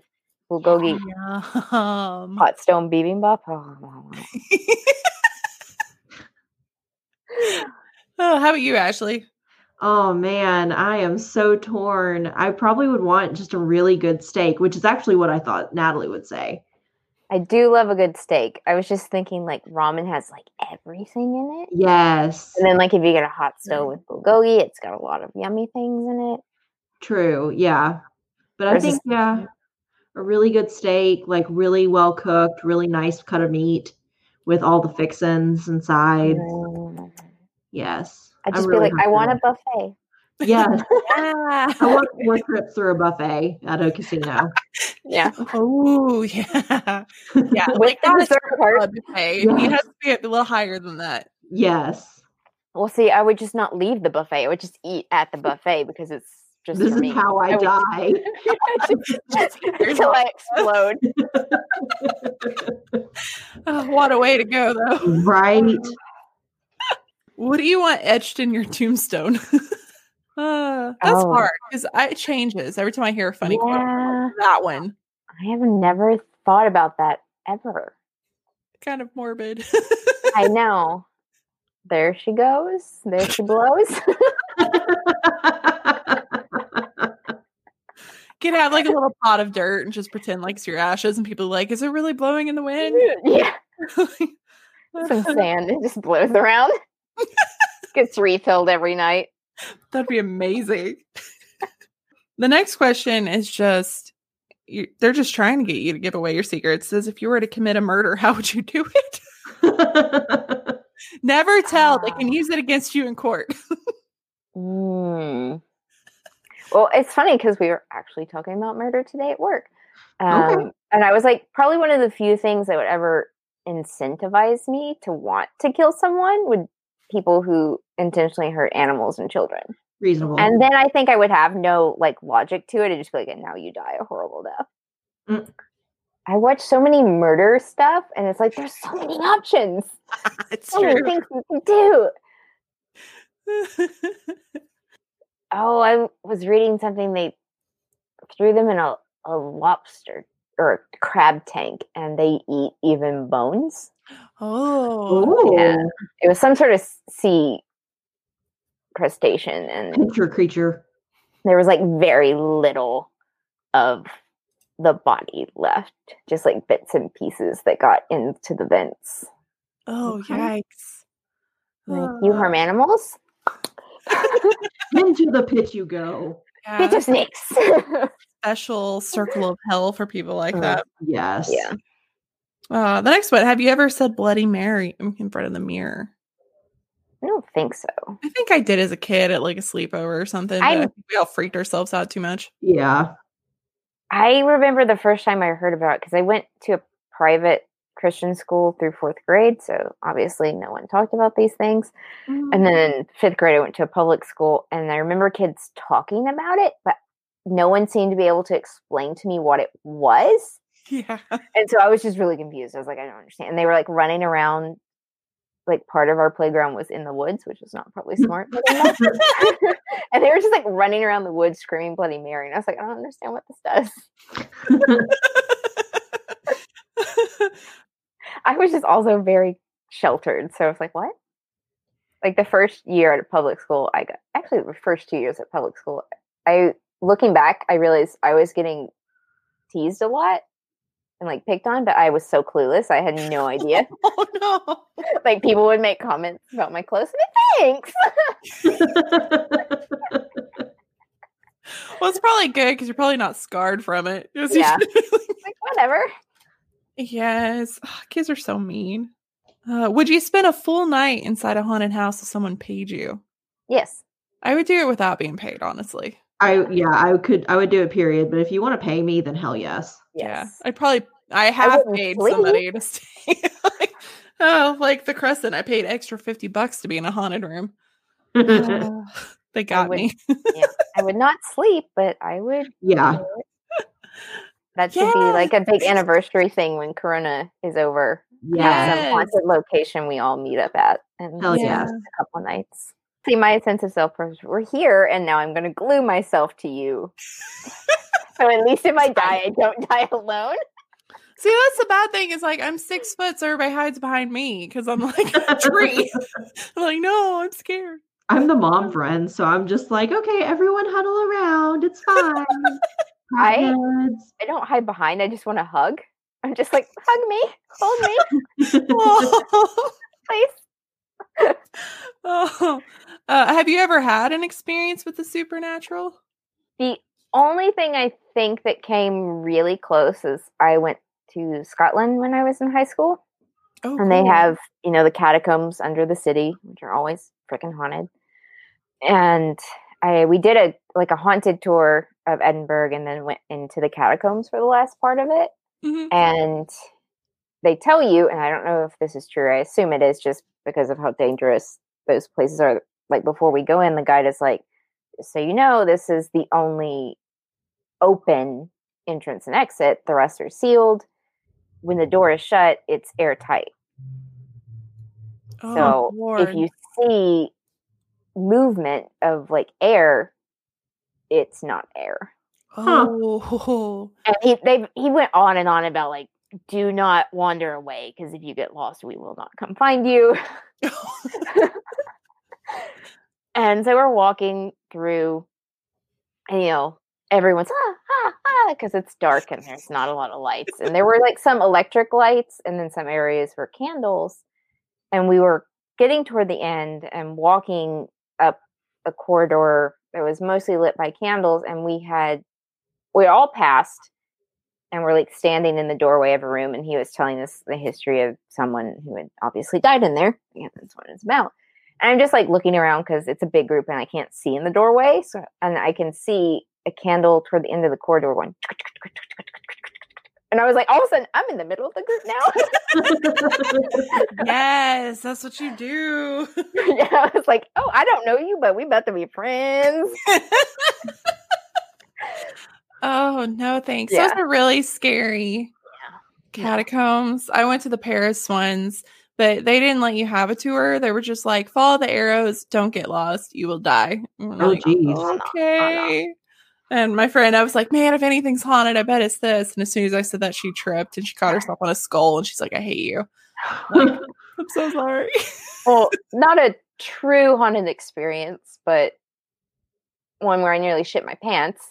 bulgogi Yum. hot stone bibimbap. Oh, *laughs* oh, how about you, Ashley? Oh man, I am so torn. I probably would want just a really good steak, which is actually what I thought Natalie would say. I do love a good steak. I was just thinking like ramen has like everything in it. Yes, And then like if you get a hot stove with bulgogi, it's got a lot of yummy things in it. true. Yeah. But I think, yeah, a really good steak, like really well cooked, really nice cut of meat with all the fixins inside. Mm. Yes. I'd I'm just really be like, I want a buffet. Yes. Yeah. *laughs* I want more trips through a buffet at a casino. Yeah. Oh, *laughs* yeah. Yeah. *laughs* With Like the a dessert strip part. club buffet. He Yes. has to be a little higher than that. Yes. Well, see, I would just not leave the buffet. I would just eat at the buffet because it's just This for is how I would- die. *laughs* *laughs* Until I explode. Oh, *laughs* what a way to go, though. right. What do you want etched in your tombstone? uh, that's Oh. hard because it changes every time I hear a funny quote. That one, I have never thought about that ever. kind of morbid. I know. There she goes. There she blows. Get out like a little pot of dirt and just pretend like it's your ashes, and people are like, "Is it really blowing in the wind?" *laughs* yeah. *laughs* Some sand. It just blows around. *laughs* Gets refilled every night. That'd be amazing. the next question is just you, they're just trying to get you to give away your secrets. It says if you were to commit a murder, how would you do it? Never tell. They can Ah. use it against you in court. Mm. Well, it's funny because we were actually talking about murder today at work. Um, And I was like, probably one of the few things that would ever incentivize me to want to kill someone would people who intentionally hurt animals and children. Reasonable. And then I think I would have no like logic to it. It'd just be like, and now you die a horrible death. Mm. I watch so many murder stuff, and it's like there's so many options, *laughs* it's so many things you can do. *laughs* Oh, I was reading something. They threw them in a, a lobster or a crab tank, and they eat even bones. oh, Ooh, yeah. It was some sort of sea crustacean, and picture creature. there was like very little of the body left, just like bits and pieces that got into the vents. oh, yikes! Like, you harm animals? *laughs* *laughs* Into the pit you go. yeah, Bits of snakes. *laughs* special circle of hell for people like Mm. that. Yes. yeah. Uh, the next one: Have you ever said Bloody Mary in front of the mirror? I don't think so. I think I did as a kid at like a sleepover or something. But I- I think we all freaked ourselves out too much. Yeah. I remember the first time I heard about it because I went to a private Christian school through fourth grade. So obviously, no one talked about these things. Mm-hmm. And then fifth grade, I went to a public school, and I remember kids talking about it, but no one seemed to be able to explain to me what it was. Yeah. *laughs* And so I was just really confused. I was like, I don't understand. And they were like running around, like part of our playground was in the woods, which was not probably mm. smart. *laughs* and they were just like running around the woods screaming Bloody Mary. And I was like, I don't understand what this does. *laughs* I was just also very sheltered. So I was like, what? like the first year at public school, I got actually the first two years at public school. I looking back, I realized I was getting teased a lot and like picked on, but I was so clueless. I had no idea. *laughs* oh no. *laughs* like people would make comments about my clothes. And thanks. *laughs* Well, it's probably good because you're probably not scarred from it. Yeah. like whatever. Yes. Ugh, kids are so mean. Uh, would you spend a full night inside a haunted house if someone paid you? Yes. I would do it without being paid, honestly. I yeah, I could I would do it period, but if you want to pay me, then hell yes. Yeah. I'd probably I have wouldn't paid sleep. somebody to stay. *laughs* like, oh, like the Crescent, I paid extra 50 bucks to be in a haunted room. *laughs* Uh, they got would- me. I would not sleep, but I would. yeah. Do it. That should be like a big anniversary thing when Corona is over. Yeah. Some haunted location we all meet up at and Hell spend yes. a couple nights. See, my sense of self we're here, and now I'm going to glue myself to you. *laughs* so at least if I die, I don't *laughs* die alone. See, that's the bad thing is like I'm six foot, so everybody hides behind me because I'm like *laughs* a tree. I'm like, no, I'm scared. I'm the mom friend, so I'm just like, okay, everyone huddle around. It's fine. I-. I don't hide behind. I just want to hug. I'm just like, hug me, hold me, *laughs* *laughs* please. oh. Uh, have you ever had an experience with the supernatural? The only thing I think that came really close is I went to Scotland when I was in high school, Oh, and they cool. have you know the catacombs under the city, which are always freaking haunted. And I we did a like a haunted tour of Edinburgh, and then went into the catacombs for the last part of it. Mhm. And they tell you, and I don't know if this is true. I assume it is, just because of how dangerous those places are. Like before we go in, the guide is like, "So you know, this is the only open entrance and exit. The rest are sealed. When the door is shut, it's airtight." Oh, So if you see movement of like air, it's not air. oh, *laughs* And he they he went on and on about like do not wander away because if you get lost, we will not come find you. *laughs* and so we're walking through, and you know everyone's ah ah ah because it's dark and there's not a lot of lights, and there were like some electric lights, and then some areas were candles, and we were getting toward the end and walking up a corridor that was mostly lit by candles, and we had we all passed and we're like standing in the doorway of a room and he was telling us the history of someone who had obviously died in there yeah that's what it's about. And i'm just like looking around because it's a big group and i can't see in the doorway so and i can see a candle toward the end of the corridor going and i was like all of a sudden i'm in the middle of the group now *laughs* yes, that's what you do. *laughs* yeah i was like oh i don't know you but we about to be friends *laughs* oh no, thanks. Yeah. Those are really scary. Yeah. Catacombs. I went to the Paris ones, but they didn't let you have a tour. They were just like, follow the arrows, don't get lost, you will die. And we're Oh, like, geez. Oh, no. And my friend, I was like, man, if anything's haunted, I bet it's this. And as soon as I said that, she tripped and she caught herself on a skull and she's like, I hate you. *laughs* I'm so sorry. *laughs* well, not a true haunted experience, but one where I nearly shit my pants.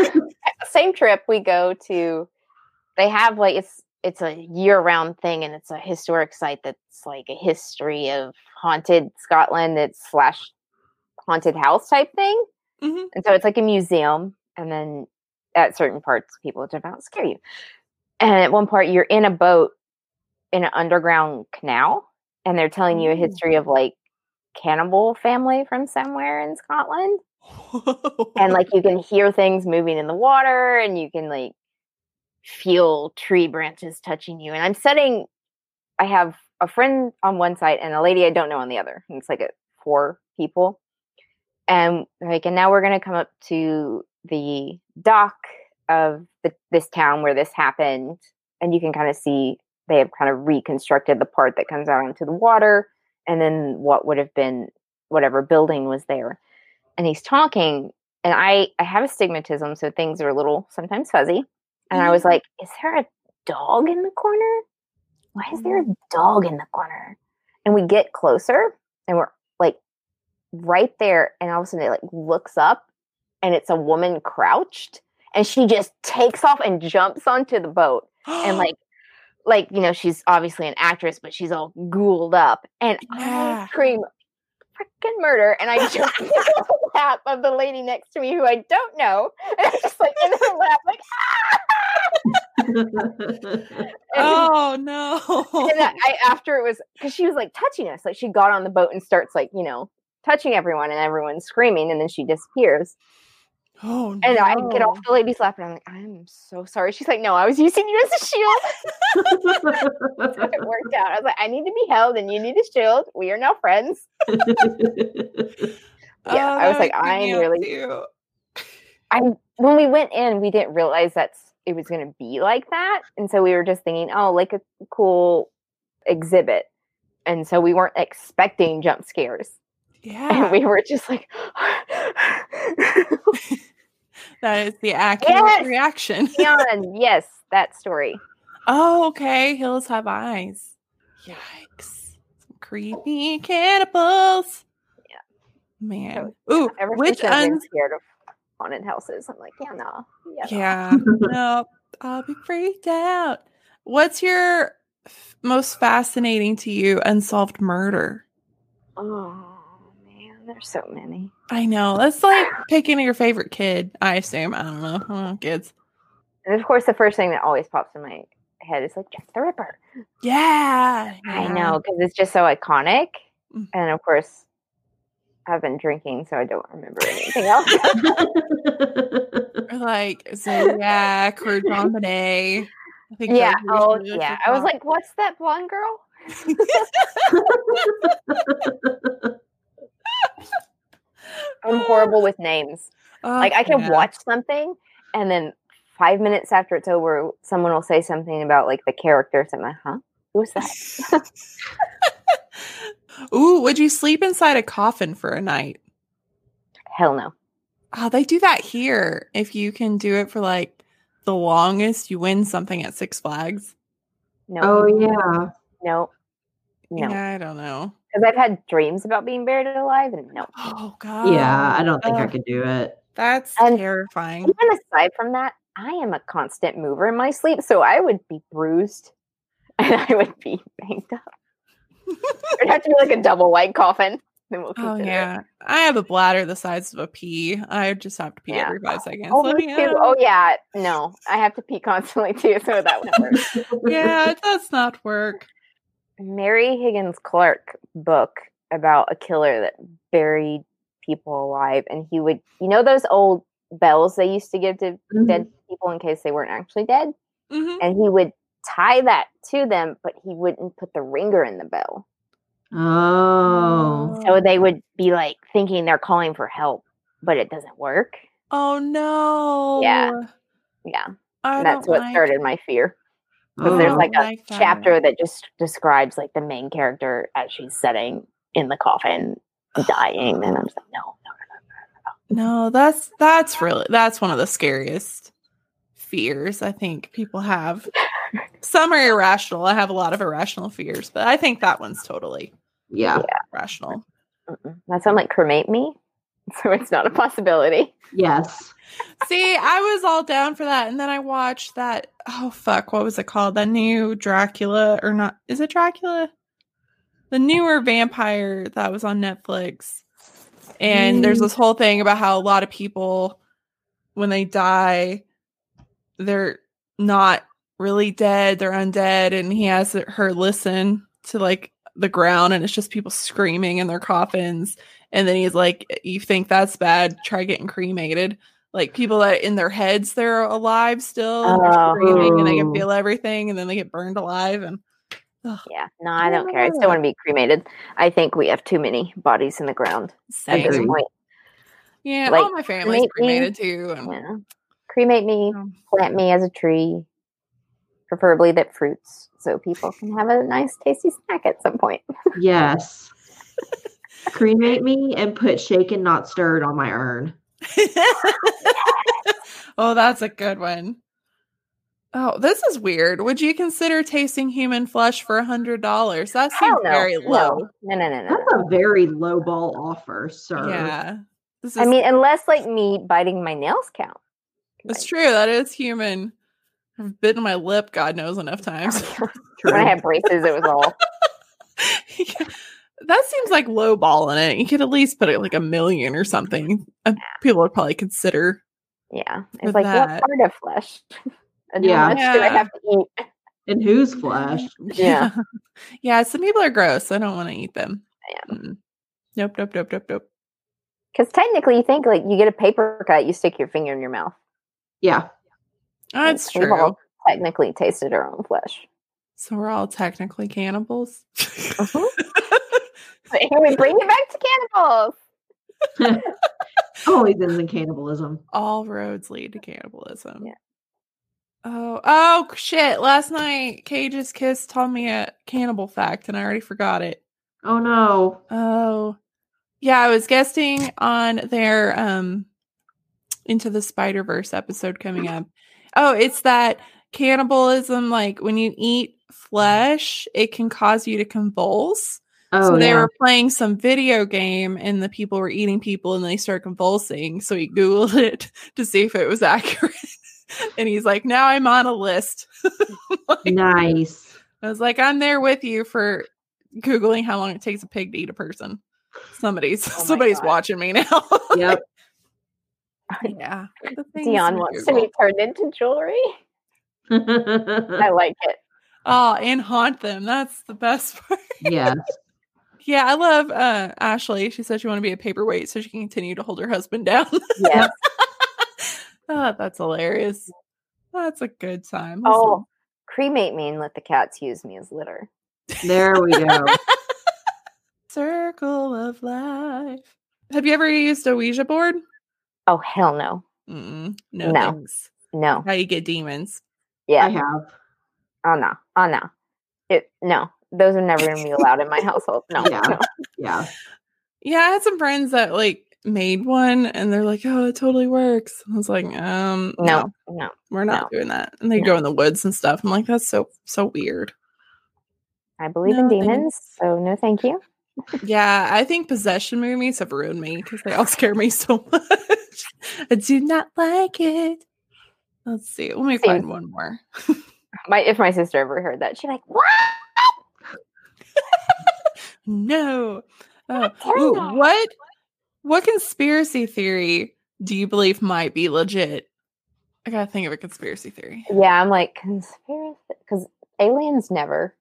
*laughs* Same trip, we go to. They have like it's it's a year round thing, and it's a historic site that's like a history of haunted Scotland. It's slash haunted house type thing, Mhm. and so it's like a museum. And then at certain parts, people jump out and scare you. And at one part, you're in a boat in an underground canal, and they're telling you a history of like cannibal family from somewhere in Scotland. And like you can *laughs* hear things moving in the water and you can like feel tree branches touching you. And I'm setting I have a friend on one side and a lady I don't know on the other. And it's like a four people. And like and now we're gonna come up to the dock of the, this town where this happened. And you can kind of see they have kind of reconstructed the part that comes out into the water and then what would have been whatever building was there. And he's talking and i i have astigmatism so things are a little sometimes fuzzy and i was mm-hmm. like is there a dog in the corner? Why is there a mm-hmm. dog in the corner? And we get closer and we're right there, and all of a sudden it like looks up, and it's a woman crouched, and she just takes off and jumps onto the boat, and *gasps* like, like you know, she's obviously an actress, but she's all ghouled up, and Yeah. I scream, freaking murder, and I *laughs* jump into the lap of the lady next to me who I don't know, *laughs* and I'm just like in her lap, like. *laughs* Ah! And- oh no. and I, I after it was because she was like touching us like she got on the boat and starts like you know touching everyone and everyone's screaming and then she disappears. Oh no. and i get off the lady's lap and i'm like i'm so sorry. She's like no i was using you as a shield. *laughs* It worked out. I was like i need to be held and you need a shield. We are now friends. *laughs* Yeah, Oh, I was like, would creep me I'm really- too. i when we went in we didn't realize that's it was going to be like that and so we were just thinking oh like a cool exhibit. And so we weren't expecting jump scares Yeah. and we were just like *laughs* that is the accurate Yes! reaction. *laughs* Keon, yes that story Oh, okay. Hills have eyes. Yikes. Some creepy cannibals. Yeah. Man. Ooh, ever which since I've been uns scared of haunted houses i'm like yeah no yeah, no. Yeah. no, I'll be freaked out. What's your f- most fascinating to you unsolved murder? oh there's so many I know. That's like *sighs* picking your favorite kid, I assume. I don't know. I don't know kids. and of course the first thing that always pops in my head is like jack the ripper Yeah. i know because it's just so iconic Mm. and of course i've been drinking so i don't remember anything else Or *laughs* *laughs* like Zodiac or Bonet. I think yeah oh yeah i was like what's that blonde girl *laughs* i'm horrible with names Oh, like I can yeah. watch something and then five minutes after it's over, someone will say something about like the characters. I'm like, huh? Who's that? *laughs* Ooh, would you sleep inside a coffin for a night? Hell no. Oh, they do that here. If you can do it for like the longest, you win something at Six Flags. No. oh yeah. No. No. Yeah, I don't know. Because I've had dreams about being buried alive and no. Oh god. Yeah, I don't think I could do it. That's And- terrifying. Even aside from that, I am a constant mover in my sleep, so I would be bruised *laughs* and I would be banged up. It'd have to be like a double white coffin. We'll Oh consider it. yeah. I have a bladder the size of a pea. I just have to pee Yeah. every five seconds. Oh, Let me me too. Oh yeah. No, I have to pee constantly too, so that would *laughs* work. yeah, it does not work. Mary Higgins Clark book about a killer that buried people alive and he would you know those old bells they used to give to Mhm. dead people in case they weren't actually dead Mhm. and he would tie that to them but he wouldn't put the ringer in the bell Oh. so they would be like thinking they're calling for help but it doesn't work Oh no. Yeah. yeah I that's what like- started my fear because Oh. there's like a like that. chapter that just describes like the main character as she's sitting in the coffin dying and i'm just like no no No, no, no. No, that's that's really that's one of the scariest fears I think people have. *laughs* Some are irrational. I have a lot of irrational fears, but I think that one's totally Yeah. rational. Mm-mm. That's why I'm like cremate me, *laughs* so it's not a possibility. Yes. See, I was all down for that, and then I watched that. Oh fuck, what was it called? The new Dracula or not? Is it Dracula? The newer vampire that was on Netflix. And there's this whole thing about how a lot of people, when they die, they're not really dead; they're undead. And he has her listen to like the ground, and it's just people screaming in their coffins. And then he's like, "You think that's bad? Try getting cremated." Like people that in their heads they're alive still, and they're Oh. and they can Oh. feel everything, and then they get burned alive. And Yeah, no, I don't care. I still want to be cremated. I think we have too many bodies in the ground at this point. yeah, Like, all my family's cremate me. cremated too. And Yeah. Cremate me, um, plant me as a tree, preferably that fruits, so people can have a nice, tasty snack at some point. Yes. Cremate me and put shaken, not stirred on my urn. *laughs* oh, that's a good one. Oh, this is weird. Would you consider tasting human flesh for a hundred dollars? That seems no. very low. No, no, no, no. That's a very low ball offer, sir. Yeah. This is I mean, unless like me biting my nails count. it's Like, true. That is human. I've bitten my lip, God knows enough *laughs* oh, times. When I had braces, it was all. *laughs* Yeah. That seems like low ball in it. You could at least put it like a million or something. Uh, People would probably consider. Yeah, it's like that. what part of flesh? *laughs* And Yeah. how much do I have to eat? And whose *laughs* flesh? Yeah. yeah. Some people are gross. I don't want to eat them. Yeah. Mm-mm. Nope. Nope. Nope. Nope. Nope. Because technically, you think like you get a paper cut, you stick your finger in your mouth. Yeah. That's We've true. all technically tasted our own flesh. So we're all technically cannibals. Mhm. *laughs* But here we bring it back to cannibals. *laughs* Always ends in cannibalism. all roads lead to cannibalism. Yeah. Oh, oh shit. Last night Cage's Kiss told me a cannibal fact and I already forgot it. Oh no. Oh. Yeah, I was guesting on their um Into the Spider-Verse episode coming up. Oh, it's that cannibalism like when you eat flesh, it can cause you to convulse. Oh so they yeah. were playing some video game and the people were eating people and they start convulsing. So he Googled *laughs* it to see if it was *laughs* accurate. and he's like, now I'm on a list. *laughs* Like, nice. I was like, I'm there with you for Googling how long it takes a pig to eat a person. Somebody's Oh somebody's God. watching me now. Yep. yeah. the Dion you wants to be turned into jewelry. I like it. Oh, and haunt them. That's the best part. yes. Yeah, I love uh Ashley. She said she wanted to be a paperweight so she can continue to hold her husband down. yeah. oh, *laughs* that's hilarious. That's a good time. Oh, cremate me and let the cats use me as litter. There we go. *laughs* Circle of life. Have you ever used a Ouija board? Oh hell no, Mm-mm, no, No. thanks. no. How you get demons? Yeah. I have. Ah, oh no. Oh ah, no. It no. Those are never gonna be allowed in my *laughs* household. No. Yeah. no. Yeah. Yeah, I had some friends that like made one and they're like, oh, it totally works. I was like, um, No. No. we're not no. doing that. And they No. go in the woods and stuff. I'm like, that's so so weird. I believe No, in thanks. demons, so no thank you. Yeah, I think possession movies have ruined me because they all *laughs* scare me so much. I do not like it. Let's see. Let me Same. find one more. My if my sister ever heard that, she'd be like, What? *laughs* No. Oh, ooh, what what conspiracy theory do you believe might be legit? I gotta think of a conspiracy theory. Yeah, I'm like conspiracy because aliens never.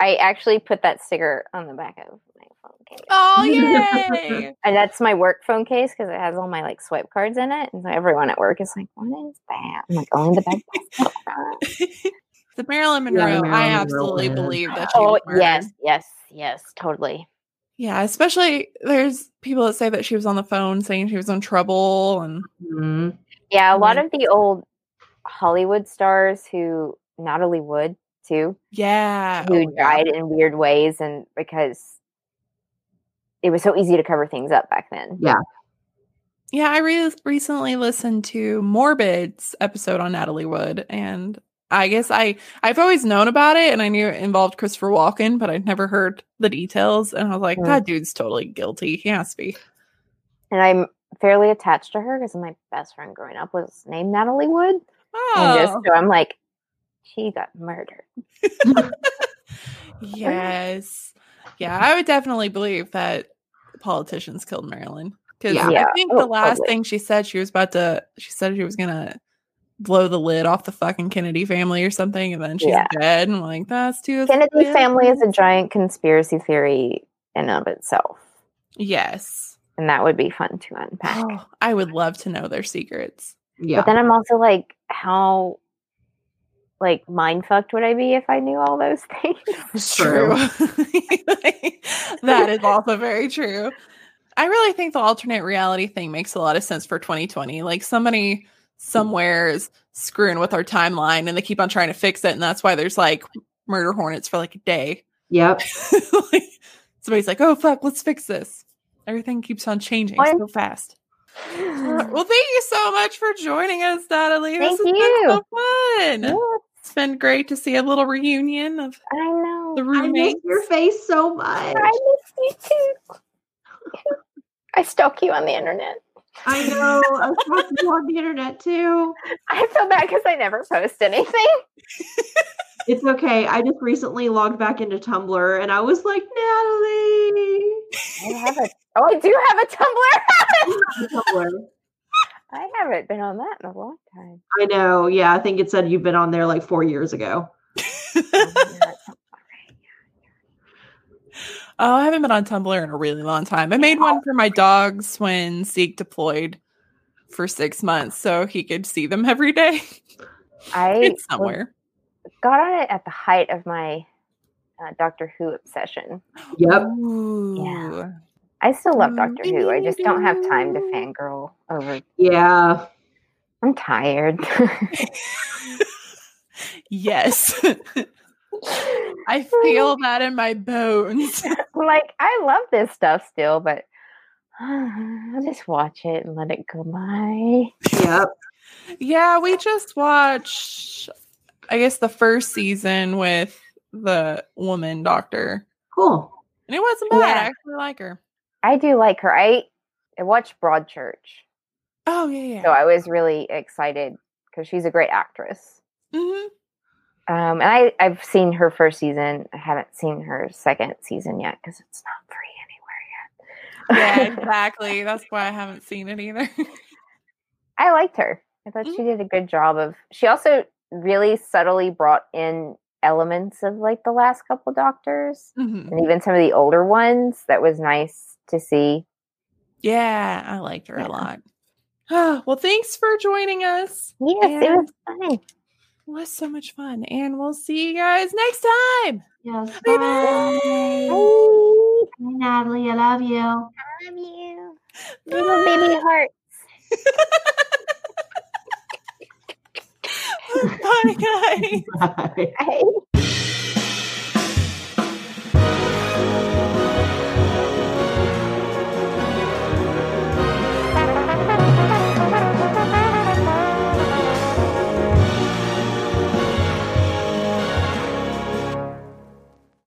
I actually put that sticker on the back of my phone case. Oh *laughs* yay! And that's my work phone case because it has all my like swipe cards in it. And so everyone at work is like, "What is that?" I'm like, "Only the best." *laughs* the Marilyn Monroe. I Marilyn Monroe absolutely one. believe that she oh was murdered. yes, yes, yes, totally. Yeah, especially there's people that say that she was on the phone saying she was in trouble and Mhm. Yeah, a lot of the old Hollywood stars who Natalie Wood too, yeah, who oh, yeah. died in weird ways, and because it was so easy to cover things up back then. Yeah. Yeah, I re- recently listened to Morbid's episode on Natalie Wood, and I guess I I've always known about it, and I knew it involved Christopher Walken, but I'd never heard the details, and I was like, Mm. that dude's totally guilty. He has to be. And I'm fairly attached to her because my best friend growing up was named Natalie Wood. And just Oh, so I'm like, she got murdered. *laughs* *laughs* yes, yeah, I would definitely believe that politicians killed Marilyn because Yeah. I think Oh, the last totally. thing she said she was about to. She said she was gonna blow the lid off the fucking Kennedy family or something, and then she's Yeah. dead. And I'm like, that's too. Kennedy sad. family is a giant conspiracy theory in and of itself. Yes. And that would be fun to unpack. Oh, I would love to know their secrets. Yeah. But then I'm also like, how like mind fucked would I be if I knew all those *laughs* things? It's True. *laughs* that is also very true. I really think the alternate reality thing makes a lot of sense for 2020. Like somebody somewhere is screwing with our timeline and they keep on trying to fix it. And that's why there's like murder hornets for like a day. Yep. *laughs* like, somebody's like, oh, fuck, let's fix this. Everything keeps on changing What? so fast. *gasps* well, thank you so much for joining us, Natalie. Thank this has you. been so fun. Yeah, It's been great to see a little reunion of I know. the I miss your face so much. I miss you too. *laughs* I stalk you on the internet. I know. I was talking to you on the internet too. *laughs* I feel bad because I never post anything. It's okay. I just recently logged back into Tumblr and I was like, Natalie. I have a oh, I do have a Tumblr. *laughs* Tumblr. I haven't been on that in a long time. I know. Yeah, I think it said you've been on there like four years ago. Oh Oh, I haven't been on Tumblr in a really long time. I made one for my dogs when Zeke deployed for six months so he could see them every day. I *laughs* it's somewhere. got on it at the height of my uh, Doctor Who obsession. Yep. Ooh. I still love Doctor Who. I just don't have time to fangirl over. Yeah. I'm tired. *laughs* *laughs* yes. I feel that in my bones. *laughs* like I love this stuff still, but *sighs* I'll just watch it and let it go by. Yep. Yeah, we just watched, I guess, the first season with the woman doctor. Cool. And it wasn't bad. Yeah. I actually like her. I do like her. I I watched Broadchurch, Oh, yeah, yeah. so I was really excited because she's a great actress. hmm Um, and I I've seen her first season. I haven't seen her second season yet because it's not free anywhere yet. Yeah, *laughs* exactly. That's why I haven't seen it either. I liked her. I thought she did a good job of. She also really subtly brought in elements of like the last couple doctors Mhm. and even some of the older ones. That was nice to see. Yeah, I liked her Yeah. a lot. *sighs* well, thanks for joining us. Yes, it was fun. It was so much fun. And we'll see you guys next time. Yes. Bye Bye. Bye. Hey, Natalie, I love you. I love you. Little baby heart. *laughs* Bye, guys. *laughs* Bye. Bye.